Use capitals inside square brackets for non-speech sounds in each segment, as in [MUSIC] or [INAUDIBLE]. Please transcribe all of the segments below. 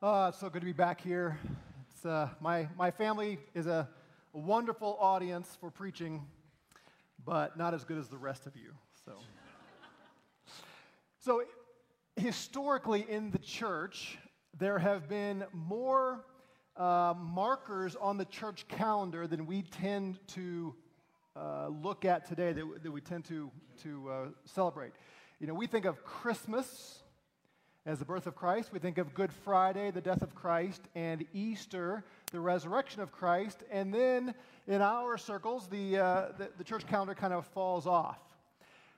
Uh, it's so good to be back here. It's, uh, my, my family is a, a wonderful audience for preaching, but not as good as the rest of you. So, so historically in the church, there have been more uh, markers on the church calendar than we tend to uh, look at today, that, that we tend to, to uh, celebrate. You know, we think of Christmas as the birth of Christ. We think of Good Friday, the death of Christ, and Easter, the resurrection of Christ. And then in our circles, the, uh, the, the, church calendar kind of falls off.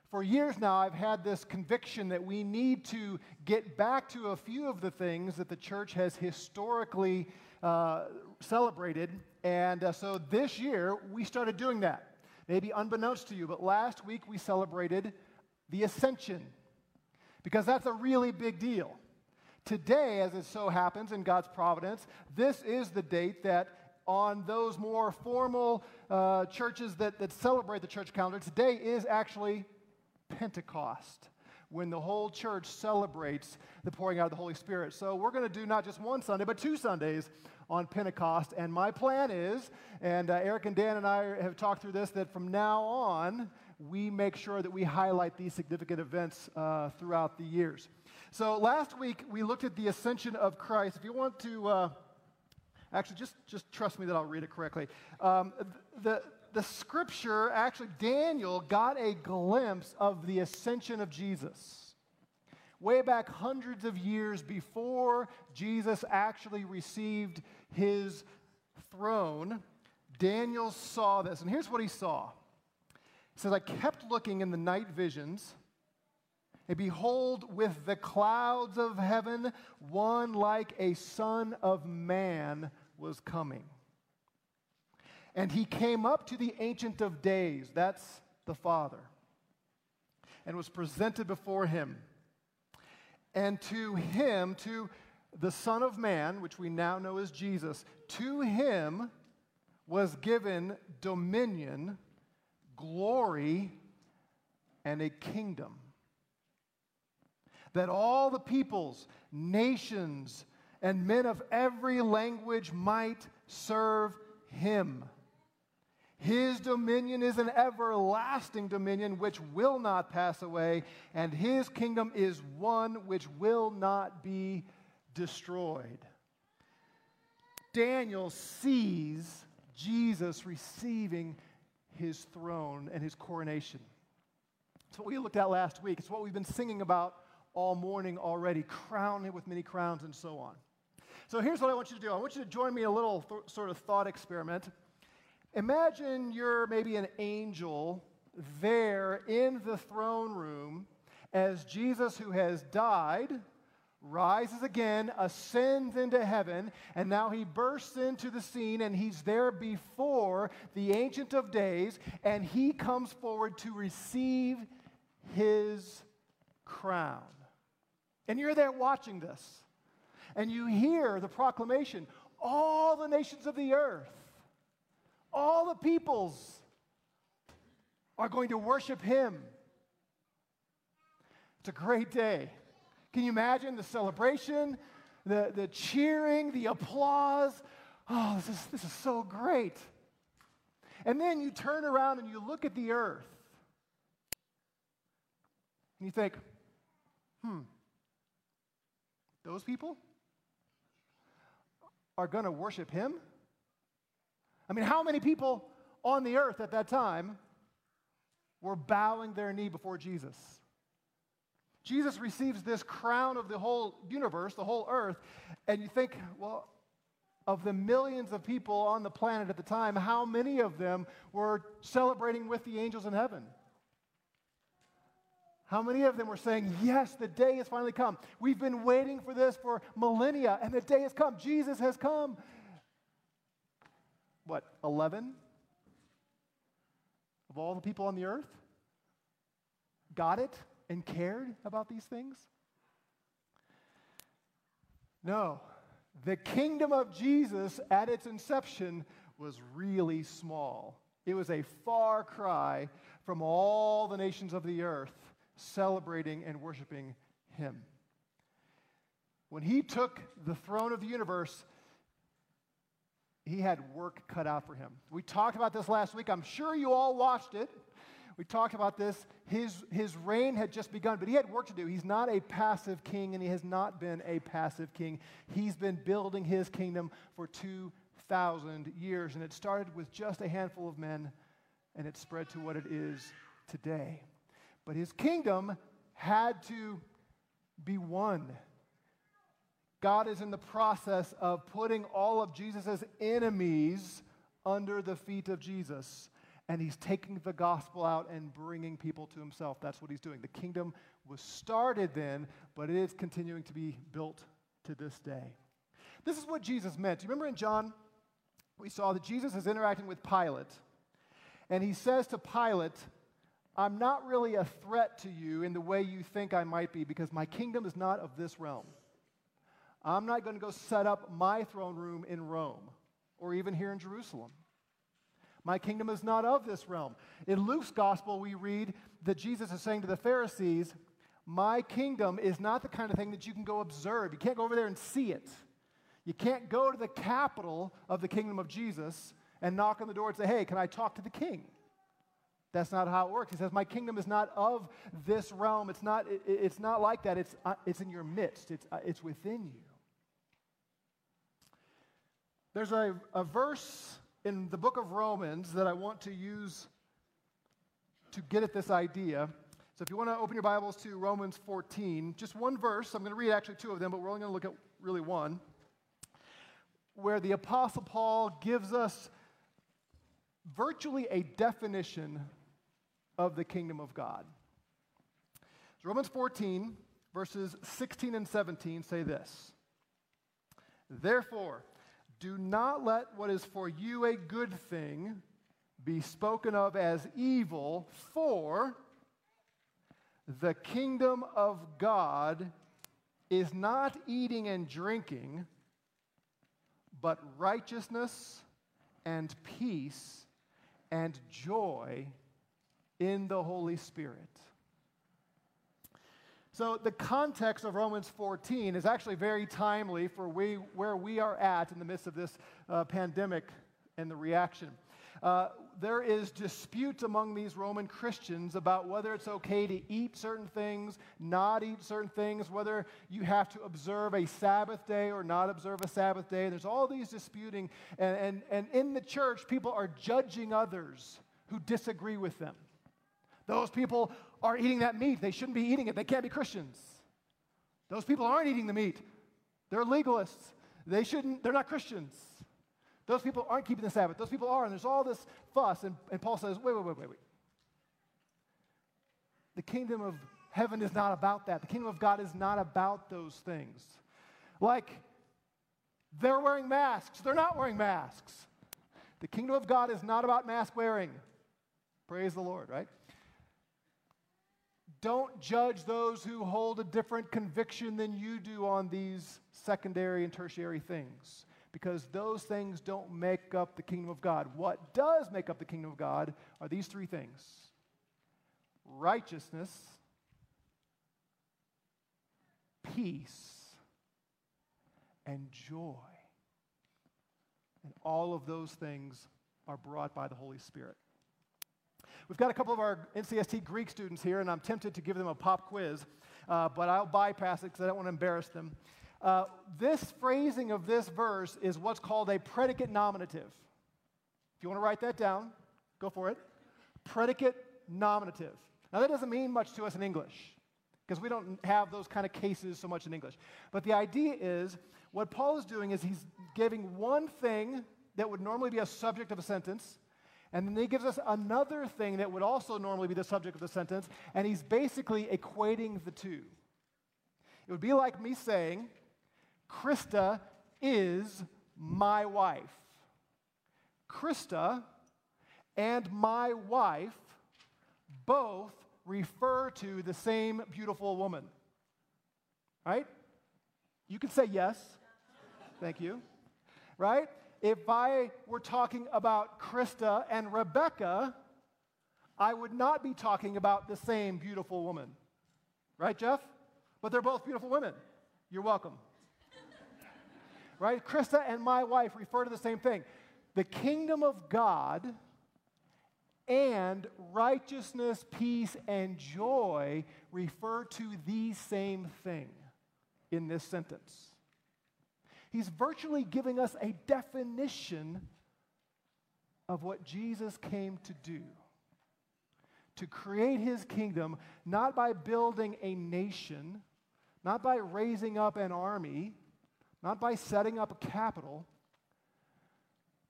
For years now, I've had this conviction that we need to get back to a few of the things that the church has historically uh, celebrated. And uh, so this year, we started doing that. Maybe unbeknownst to you, but last week we celebrated the ascension because that's a really big deal. Today, as it so happens in God's providence, this is the date that on those more formal uh, churches that, that celebrate the church calendar, today is actually Pentecost, when the whole church celebrates the pouring out of the Holy Spirit. So we're going to do not just one Sunday, but two Sundays on Pentecost. And my plan is, and uh, Eric and Dan and I have talked through this, that from now on, we make sure that we highlight these significant events uh, throughout the years. So last week we looked at the ascension of Christ. If you want to, uh, actually, just just trust me that I'll read it correctly. Um, the the scripture actually Daniel got a glimpse of the ascension of Jesus. Way back hundreds of years before Jesus actually received his throne, Daniel saw this. And here's what he saw says, I kept looking in the night visions, and behold, with the clouds of heaven, one like a son of man was coming. And he came up to the Ancient of Days, that's the Father, and was presented before him. And to him, to the Son of Man, which we now know as Jesus, to him was given dominion glory and a kingdom. That all the peoples, nations, and men of every language might serve him. His dominion is an everlasting dominion which will not pass away, and his kingdom is one which will not be destroyed. Daniel sees Jesus receiving his throne and his coronation. It's what we looked at last week. It's what we've been singing about all morning already crown him with many crowns and so on. So here's what I want you to do I want you to join me in a little th- sort of thought experiment. Imagine you're maybe an angel there in the throne room as Jesus, who has died, rises again, ascends into heaven, and now he bursts into the scene and he's there before the Ancient of Days, and he comes forward to receive his crown. And you're there watching this, and you hear the proclamation all the nations of the earth, all the peoples are going to worship him. It's a great day. Can you imagine the celebration, the, the cheering, the applause? Oh, this is, this is so great. And then you turn around and you look at the earth and you think, hmm, those people are going to worship him? I mean, how many people on the earth at that time were bowing their knee before Jesus? Jesus receives this crown of the whole universe, the whole earth, and you think, well, of the millions of people on the planet at the time, how many of them were celebrating with the angels in heaven? How many of them were saying, Yes, the day has finally come. We've been waiting for this for millennia, and the day has come. Jesus has come. What, 11 of all the people on the earth got it? And cared about these things? No. The kingdom of Jesus at its inception was really small. It was a far cry from all the nations of the earth celebrating and worshiping him. when he took the throne of the universe, he had work cut out for him. We talked about this last week. I'm sure you all watched it. We talked about this. His, his reign had just begun, but he had work to do. He's not a passive king, and he has not been a passive king. He's been building his kingdom for 2,000 years, and it started with just a handful of men, and it spread to what it is today. But his kingdom had to be won. God is in the process of putting all of Jesus' enemies under the feet of Jesus. And he's taking the gospel out and bringing people to himself. That's what he's doing. The kingdom was started then, but it is continuing to be built to this day. This is what Jesus meant. Do you remember in John, we saw that Jesus is interacting with Pilate, and he says to Pilate, I'm not really a threat to you in the way you think I might be because my kingdom is not of this realm. I'm not going to go set up my throne room in Rome or even here in Jerusalem. My kingdom is not of this realm. In Luke's gospel, we read that Jesus is saying to the Pharisees, My kingdom is not the kind of thing that you can go observe. You can't go over there and see it. You can't go to the capital of the kingdom of Jesus and knock on the door and say, Hey, can I talk to the king? That's not how it works. He says, My kingdom is not of this realm. It's not, it, it's not like that. It's, uh, it's in your midst, it's, uh, it's within you. There's a, a verse in the book of Romans that I want to use to get at this idea. So if you want to open your Bibles to Romans 14, just one verse, I'm going to read actually two of them, but we're only going to look at really one, where the Apostle Paul gives us virtually a definition of the kingdom of God. So Romans 14, verses 16 and 17 say this Therefore, do not let what is for you a good thing be spoken of as evil, for the kingdom of God is not eating and drinking, but righteousness and peace and joy in the Holy Spirit. So, the context of Romans 14 is actually very timely for we, where we are at in the midst of this uh, pandemic and the reaction. Uh, there is dispute among these Roman Christians about whether it's okay to eat certain things, not eat certain things, whether you have to observe a Sabbath day or not observe a Sabbath day. There's all these disputing, and, and, and in the church, people are judging others who disagree with them. Those people are eating that meat. They shouldn't be eating it. They can't be Christians. Those people aren't eating the meat. They're legalists. They shouldn't, they're not Christians. Those people aren't keeping the Sabbath. Those people are. And there's all this fuss. And, and Paul says, wait, wait, wait, wait, wait. The kingdom of heaven is not about that. The kingdom of God is not about those things. Like, they're wearing masks. They're not wearing masks. The kingdom of God is not about mask wearing. Praise the Lord, right? Don't judge those who hold a different conviction than you do on these secondary and tertiary things because those things don't make up the kingdom of God. What does make up the kingdom of God are these three things righteousness, peace, and joy. And all of those things are brought by the Holy Spirit. We've got a couple of our NCST Greek students here, and I'm tempted to give them a pop quiz, uh, but I'll bypass it because I don't want to embarrass them. Uh, this phrasing of this verse is what's called a predicate nominative. If you want to write that down, go for it. Predicate nominative. Now, that doesn't mean much to us in English because we don't have those kind of cases so much in English. But the idea is what Paul is doing is he's giving one thing that would normally be a subject of a sentence and then he gives us another thing that would also normally be the subject of the sentence, and he's basically equating the two. It would be like me saying, Krista is my wife. Krista and my wife both refer to the same beautiful woman. Right? You can say yes. Thank you. Right? If I were talking about Krista and Rebecca, I would not be talking about the same beautiful woman. Right, Jeff? But they're both beautiful women. You're welcome. right? Krista and my wife refer to the same thing. The kingdom of God and righteousness, peace, and joy refer to the same thing in this sentence. He's virtually giving us a definition of what Jesus came to do. To create his kingdom, not by building a nation, not by raising up an army, not by setting up a capital,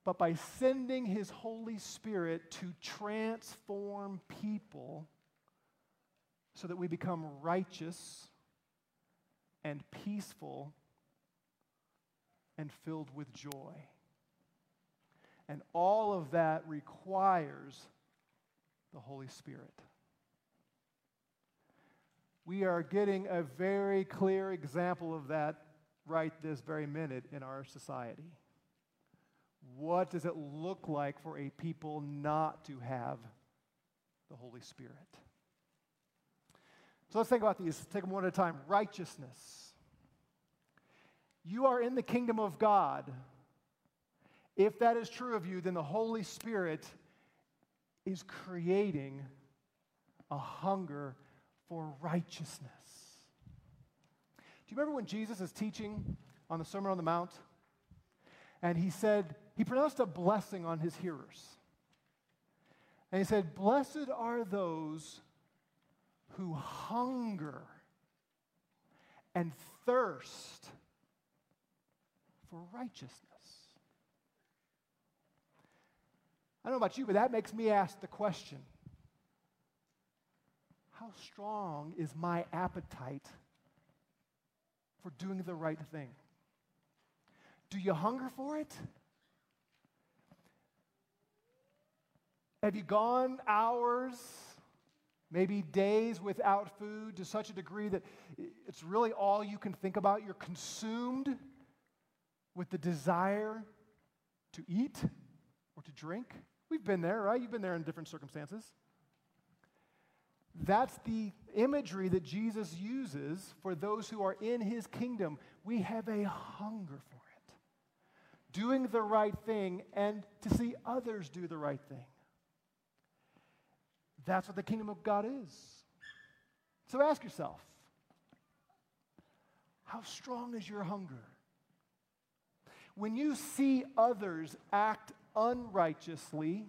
but by sending his Holy Spirit to transform people so that we become righteous and peaceful and filled with joy. And all of that requires the Holy Spirit. We are getting a very clear example of that right this very minute in our society. What does it look like for a people not to have the Holy Spirit? So let's think about these. Take them one at a time. Righteousness. You are in the kingdom of God. If that is true of you, then the Holy Spirit is creating a hunger for righteousness. Do you remember when Jesus is teaching on the Sermon on the Mount? And he said, he pronounced a blessing on his hearers. And he said, Blessed are those who hunger and thirst for righteousness. I don't know about you, but that makes me ask the question how strong is my appetite for doing the right thing? Do you hunger for it? Have you gone hours, maybe days without food to such a degree that it's really all you can think about? You're consumed with the desire to eat or to drink? We've been there, right? You've been there in different circumstances. That's the imagery that Jesus uses for those who are in his kingdom. We have a hunger for it, doing the right thing and to see others do the right thing. That's what the kingdom of God is. So ask yourself how strong is your hunger? When you see others act unrighteously,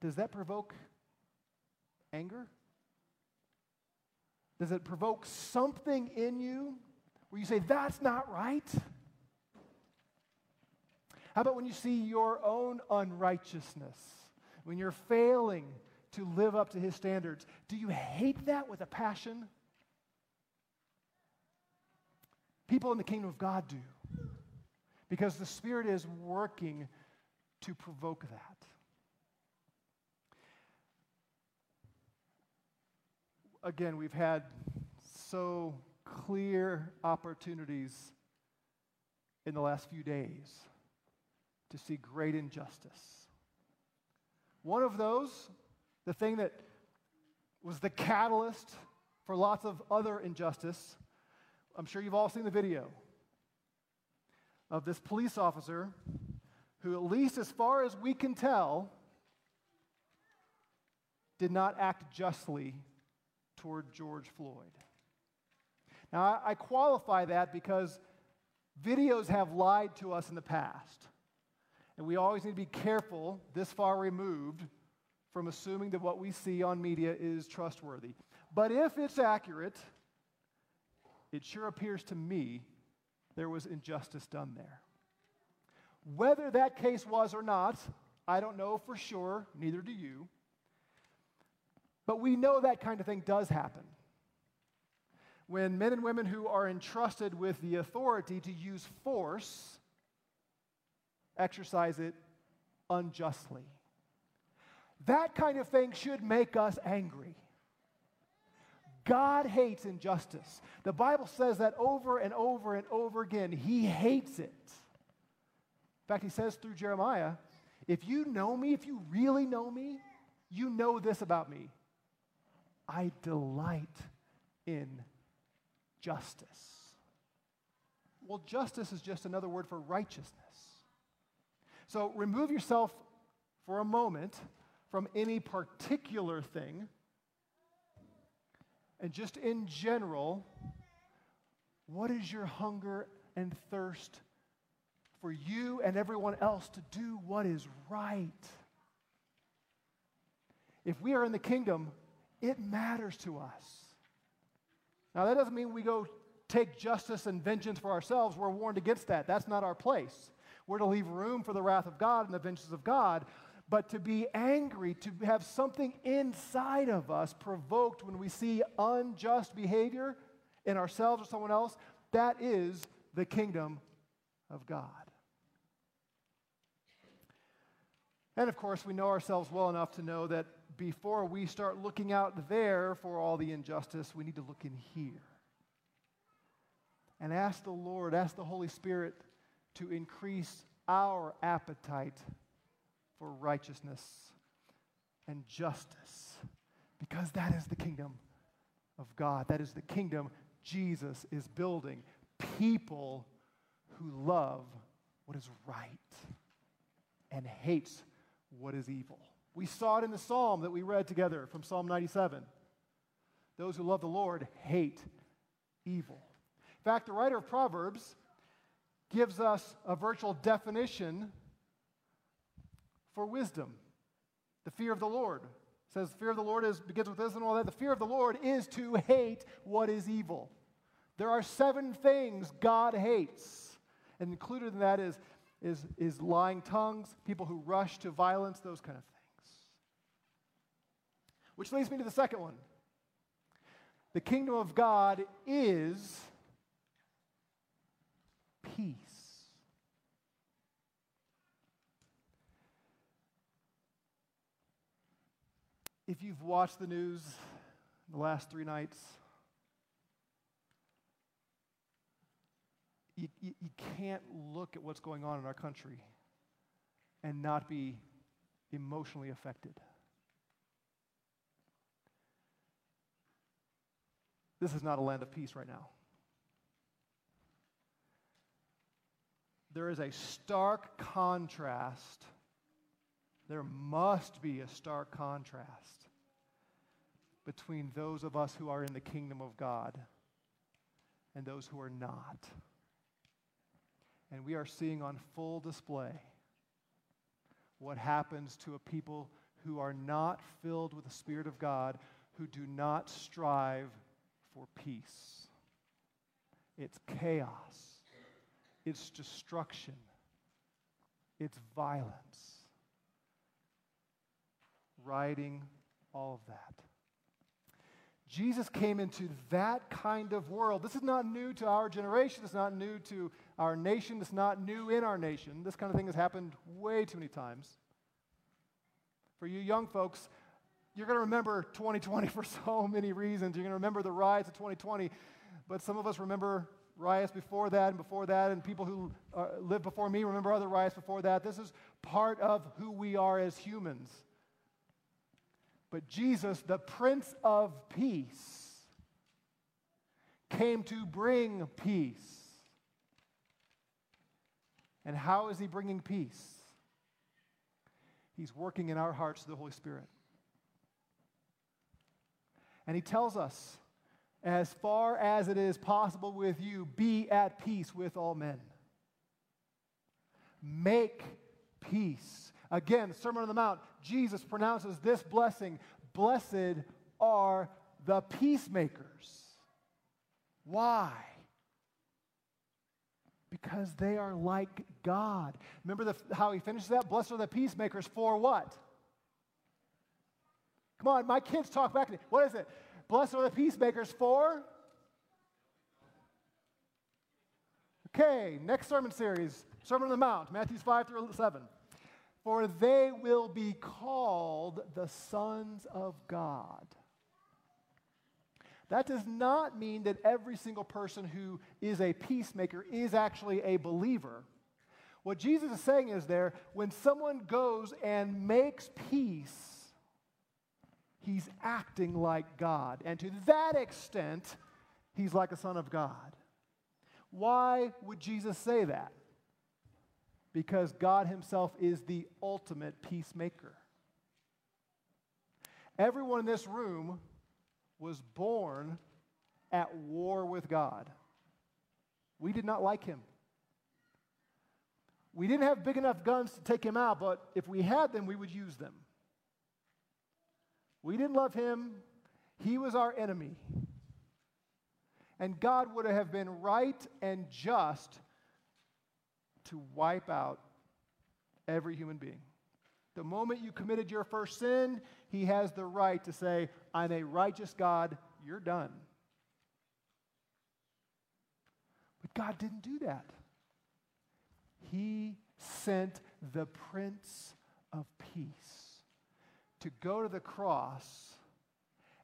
does that provoke anger? Does it provoke something in you where you say, that's not right? How about when you see your own unrighteousness, when you're failing to live up to his standards? Do you hate that with a passion? People in the kingdom of God do. Because the Spirit is working to provoke that. Again, we've had so clear opportunities in the last few days to see great injustice. One of those, the thing that was the catalyst for lots of other injustice, I'm sure you've all seen the video of this police officer who, at least as far as we can tell, did not act justly toward George Floyd. Now, I, qualify that because videos have lied to us in the past. And we always need to be careful, this far removed, from assuming that what we see on media is trustworthy. But if it's accurate, it sure appears to me there was injustice done there. Whether that case was or not, I don't know for sure, neither do you. But we know that kind of thing does happen. When men and women who are entrusted with the authority to use force exercise it unjustly. That kind of thing should make us angry. God hates injustice. The Bible says that over and over and over again. He hates it. In fact, he says through Jeremiah, if you know me, if you really know me, you know this about me. I delight in justice. Well, justice is just another word for righteousness. So remove yourself for a moment from any particular thing and just in general, what is your hunger and thirst for you and everyone else to do what is right? If we are in the kingdom, it matters to us. Now, that doesn't mean we go take justice and vengeance for ourselves. We're warned against that. That's not our place. We're to leave room for the wrath of God and the vengeance of God. But to be angry, to have something inside of us provoked when we see unjust behavior in ourselves or someone else, that is the kingdom of God. And of course, we know ourselves well enough to know that before we start looking out there for all the injustice, we need to look in here. And ask the Lord, ask the Holy Spirit to increase our appetite for righteousness and justice because that is the kingdom of God. That is the kingdom Jesus is building. People who love what is right and hates what is evil. We saw it in the psalm that we read together from Psalm 97. Those who love the Lord hate evil. In fact, the writer of Proverbs gives us a virtual definition for wisdom. The fear of the Lord. It says the fear of the Lord is begins with this and all that. The fear of the Lord is to hate what is evil. There are seven things God hates. And included in that is, is, is lying tongues, people who rush to violence, those kind of things. Which leads me to the second one. The kingdom of God is peace. If you've watched the news the last three nights, you, you, you, can't look at what's going on in our country and not be emotionally affected. This is not a land of peace right now. There is a stark contrast there must be a stark contrast between those of us who are in the kingdom of God and those who are not. And we are seeing on full display what happens to a people who are not filled with the Spirit of God, who do not strive for peace. It's chaos, it's destruction, it's violence writing all of that. Jesus came into that kind of world. This is not new to our generation. It's not new to our nation. It's not new in our nation. This kind of thing has happened way too many times. For you young folks, you're going to remember 2020 for so many reasons. You're going to remember the riots of 2020, but some of us remember riots before that and before that, and people who uh, lived before me remember other riots before that. This is part of who we are as humans. But Jesus, the Prince of Peace, came to bring peace. And how is he bringing peace? He's working in our hearts through the Holy Spirit. And he tells us, as far as it is possible with you, be at peace with all men. Make peace Again, Sermon on the Mount, Jesus pronounces this blessing Blessed are the peacemakers. Why? Because they are like God. Remember the, how he finishes that? Blessed are the peacemakers for what? Come on, my kids talk back to me. What is it? Blessed are the peacemakers for? Okay, next sermon series, Sermon on the Mount, Matthew 5 through 7 for they will be called the sons of God. That does not mean that every single person who is a peacemaker is actually a believer. What Jesus is saying is there, when someone goes and makes peace, he's acting like God. And to that extent, he's like a son of God. Why would Jesus say that? Because God Himself is the ultimate peacemaker. Everyone in this room was born at war with God. We did not like Him. We didn't have big enough guns to take Him out, but if we had them, we would use them. We didn't love Him, He was our enemy. And God would have been right and just to wipe out every human being. The moment you committed your first sin, he has the right to say, I'm a righteous God, you're done. But God didn't do that. He sent the Prince of Peace to go to the cross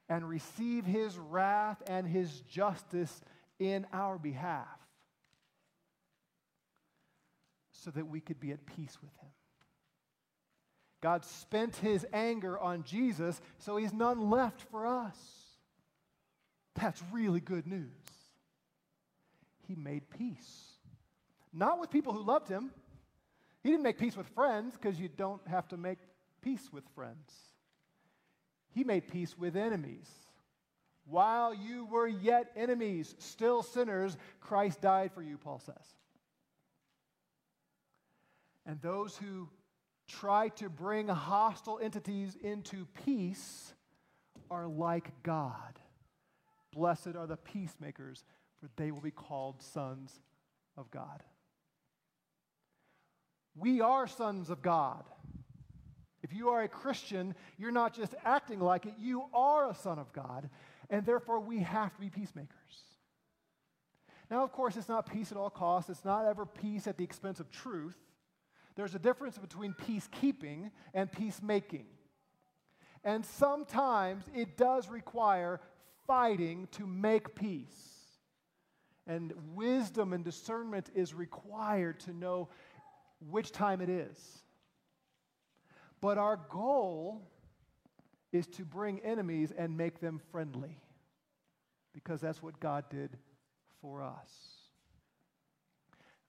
and receive his wrath and his justice in our behalf so that we could be at peace with him. God spent his anger on Jesus, so he's none left for us. That's really good news. He made peace. Not with people who loved him. He didn't make peace with friends because you don't have to make peace with friends. He made peace with enemies. While you were yet enemies, still sinners, Christ died for you, Paul says. And those who try to bring hostile entities into peace are like God. Blessed are the peacemakers, for they will be called sons of God. We are sons of God. If you are a Christian, you're not just acting like it, you are a son of God, and therefore we have to be peacemakers. Now, of course, it's not peace at all costs, it's not ever peace at the expense of truth. There's a difference between peacekeeping and peacemaking. And sometimes it does require fighting to make peace. And wisdom and discernment is required to know which time it is. But our goal is to bring enemies and make them friendly because that's what God did for us.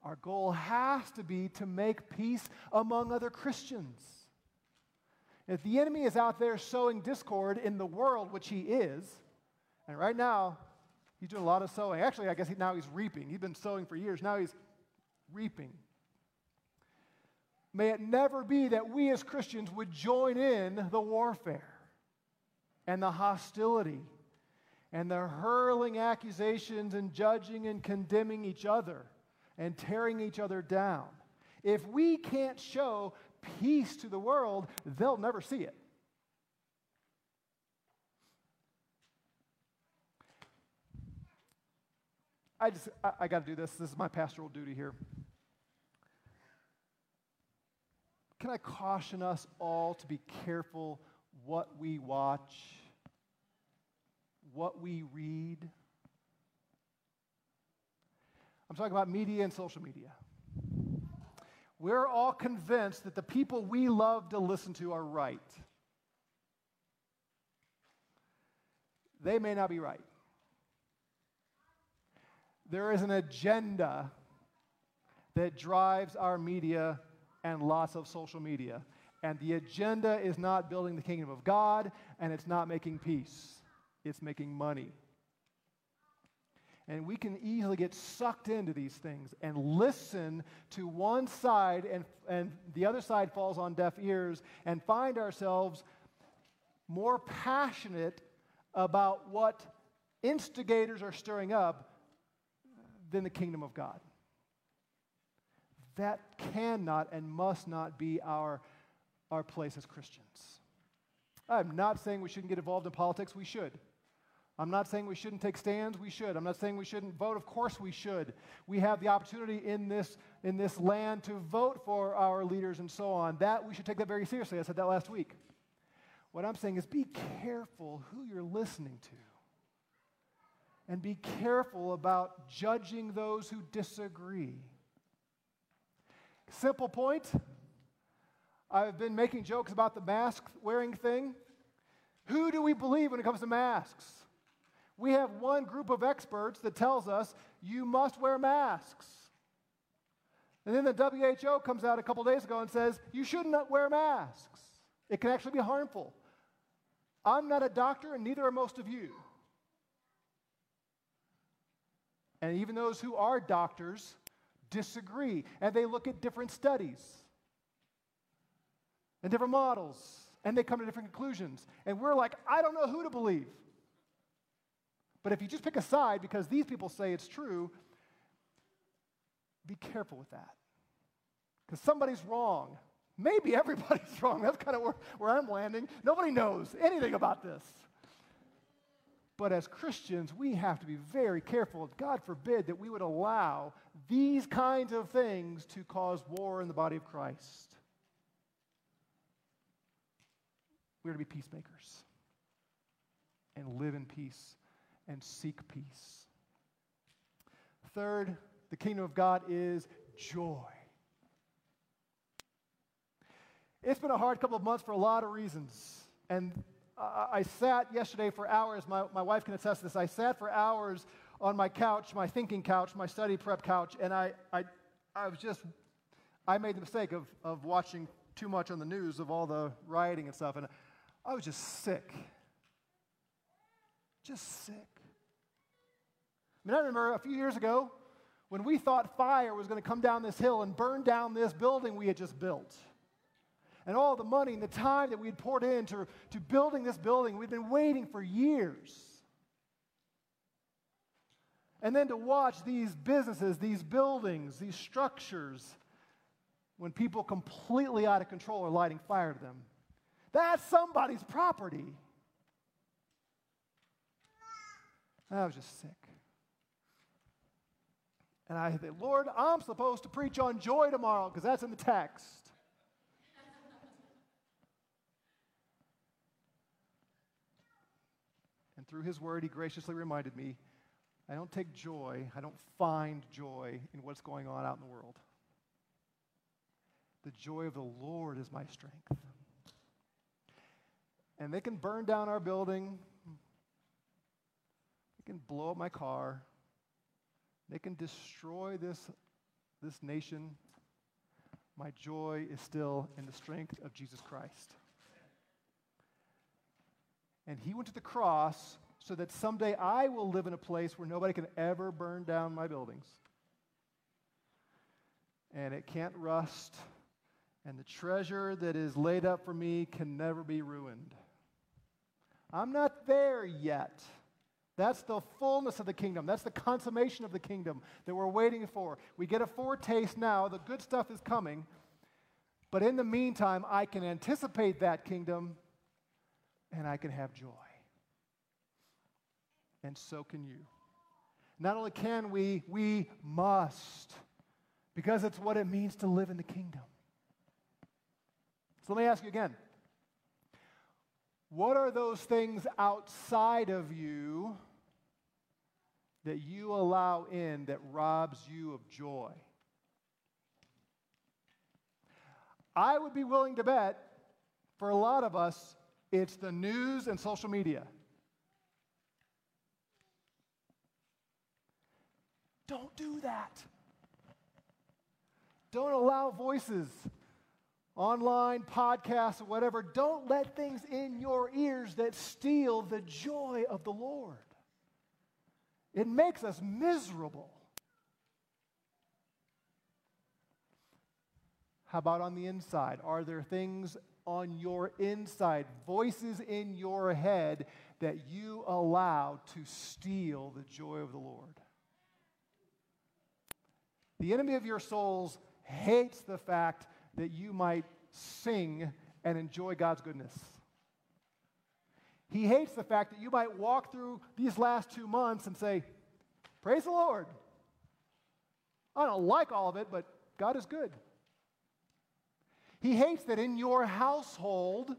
Our goal has to be to make peace among other Christians. If the enemy is out there sowing discord in the world, which he is, and right now he's doing a lot of sowing. Actually, I guess he, now he's reaping. He's been sowing for years. Now he's reaping. May it never be that we as Christians would join in the warfare and the hostility and the hurling accusations and judging and condemning each other and tearing each other down. If we can't show peace to the world, they'll never see it. I just, I, I got to do this. This is my pastoral duty here. Can I caution us all to be careful what we watch, what we read? I'm talking about media and social media. We're all convinced that the people we love to listen to are right. They may not be right. There is an agenda that drives our media and lots of social media. And the agenda is not building the kingdom of God, and it's not making peace, it's making money. And we can easily get sucked into these things and listen to one side, and, and the other side falls on deaf ears, and find ourselves more passionate about what instigators are stirring up than the kingdom of God. That cannot and must not be our, our place as Christians. I'm not saying we shouldn't get involved in politics, we should. I'm not saying we shouldn't take stands. We should. I'm not saying we shouldn't vote. Of course we should. We have the opportunity in this, in this land to vote for our leaders and so on. That we should take that very seriously. I said that last week. What I'm saying is be careful who you're listening to. And be careful about judging those who disagree. Simple point. I've been making jokes about the mask wearing thing. Who do we believe when it comes to masks? We have one group of experts that tells us you must wear masks. And then the WHO comes out a couple days ago and says you shouldn't wear masks. It can actually be harmful. I'm not a doctor, and neither are most of you. And even those who are doctors disagree, and they look at different studies and different models, and they come to different conclusions. And we're like, I don't know who to believe. But if you just pick a side because these people say it's true, be careful with that. Because somebody's wrong. Maybe [LAUGHS] everybody's wrong. That's kind of where, where I'm landing. Nobody knows anything about this. But as Christians, we have to be very careful. God forbid that we would allow these kinds of things to cause war in the body of Christ. We're to be peacemakers and live in peace and seek peace. Third, the kingdom of God is joy. It's been a hard couple of months for a lot of reasons. And I sat yesterday for hours, my, my wife can attest to this. I sat for hours on my couch, my thinking couch, my study prep couch, and I, I, I was just, I made the mistake of, of watching too much on the news of all the rioting and stuff, and I was just sick. Just sick. I mean, I remember a few years ago when we thought fire was going to come down this hill and burn down this building we had just built. And all the money and the time that we had poured into to building this building, we'd been waiting for years. And then to watch these businesses, these buildings, these structures, when people completely out of control are lighting fire to them. That's somebody's property. I was just sick. And I said, Lord, I'm supposed to preach on joy tomorrow because that's in the text. and through his word, he graciously reminded me I don't take joy, I don't find joy in what's going on out in the world. The joy of the Lord is my strength. And they can burn down our building, they can blow up my car, they can destroy this, this nation. My joy is still in the strength of Jesus Christ. And he went to the cross so that someday I will live in a place where nobody can ever burn down my buildings. And it can't rust, and the treasure that is laid up for me can never be ruined. I'm not there yet. That's the fullness of the kingdom. That's the consummation of the kingdom that we're waiting for. We get a foretaste now. The good stuff is coming. But in the meantime, I can anticipate that kingdom and I can have joy. And so can you. Not only can we, we must, because it's what it means to live in the kingdom. So let me ask you again what are those things outside of you? That you allow in that robs you of joy. I would be willing to bet for a lot of us, it's the news and social media. Don't do that. Don't allow voices, online, podcasts, or whatever. Don't let things in your ears that steal the joy of the Lord. It makes us miserable. How about on the inside? Are there things on your inside, voices in your head that you allow to steal the joy of the Lord? The enemy of your souls hates the fact that you might sing and enjoy God's goodness. He hates the fact that you might walk through these last two months and say, Praise the Lord. I don't like all of it, but God is good. He hates that in your household,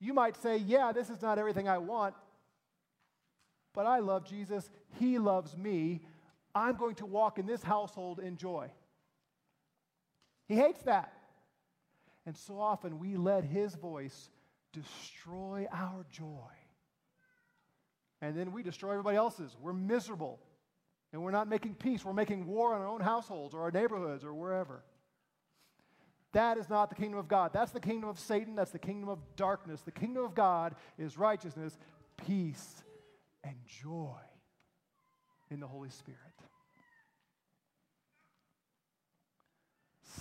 you might say, Yeah, this is not everything I want, but I love Jesus. He loves me. I'm going to walk in this household in joy. He hates that. And so often we let his voice destroy our joy. and then we destroy everybody else's. We're miserable. And we're not making peace. We're making war on our own households or our neighborhoods or wherever. That is not the kingdom of God. That's the kingdom of Satan. That's the kingdom of darkness. The kingdom of God is righteousness, peace, and joy in the Holy Spirit.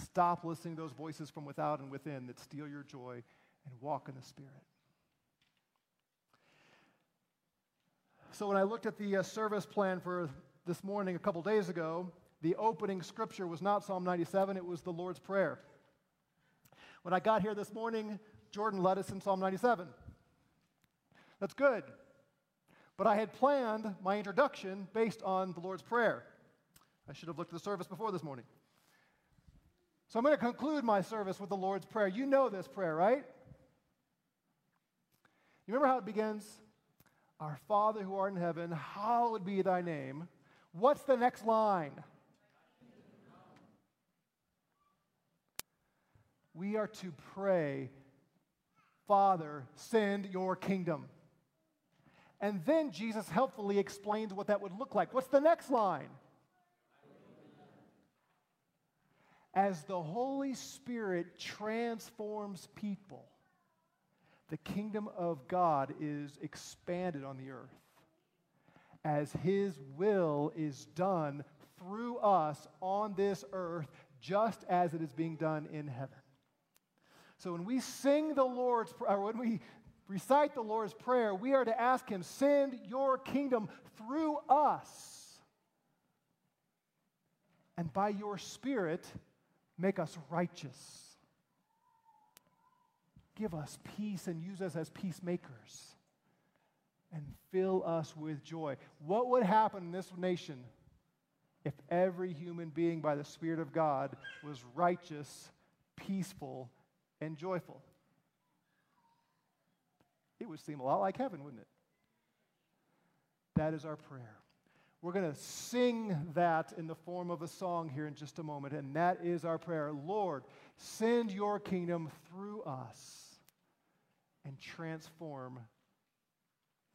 Stop listening to those voices from without and within that steal your joy and walk in the Spirit. So, when I looked at the uh, service plan for this morning a couple days ago, the opening scripture was not Psalm 97, it was the Lord's Prayer. When I got here this morning, Jordan led us in Psalm 97. That's good. But I had planned my introduction based on the Lord's Prayer. I should have looked at the service before this morning. So I'm going to conclude my service with the Lord's Prayer. You know this prayer, right? You remember how it begins? Our Father who art in heaven, hallowed be thy name. What's the next line? We are to pray, Father, send your kingdom. And then Jesus helpfully explains what that would look like. What's the next line? As the Holy Spirit transforms people, the kingdom of God is expanded on the earth. As His will is done through us on this earth, just as it is being done in heaven. So when we sing the Lord's, or when we recite the Lord's Prayer, we are to ask Him, send your kingdom through us. And by your Spirit, make us righteous. Give us peace and use us as peacemakers. And fill us with joy. What would happen in this nation if every human being by the Spirit of God was righteous, peaceful, and joyful? It would seem a lot like heaven, wouldn't it? That is our prayer. We're going to sing that in the form of a song here in just a moment, and that is our prayer. Lord, send your kingdom through us and transform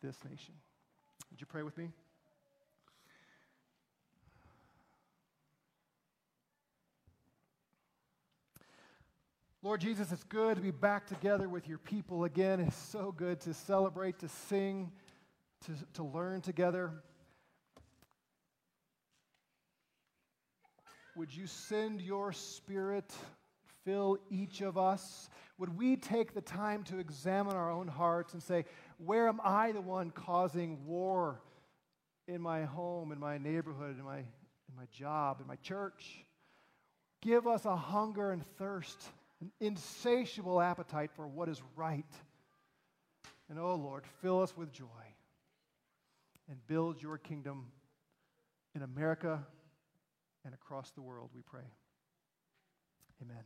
this nation. Would you pray with me? Lord Jesus, it's good to be back together with your people again. It's so good to celebrate, to sing, to, to learn together. Would you send your spirit, fill each of us? Would we take the time to examine our own hearts and say, where am I the one causing war in my home, in my neighborhood, in my, in my job, in my church? Give us a hunger and thirst an insatiable appetite for what is right. And oh Lord, fill us with joy and build your kingdom in America and across the world, we pray. Amen.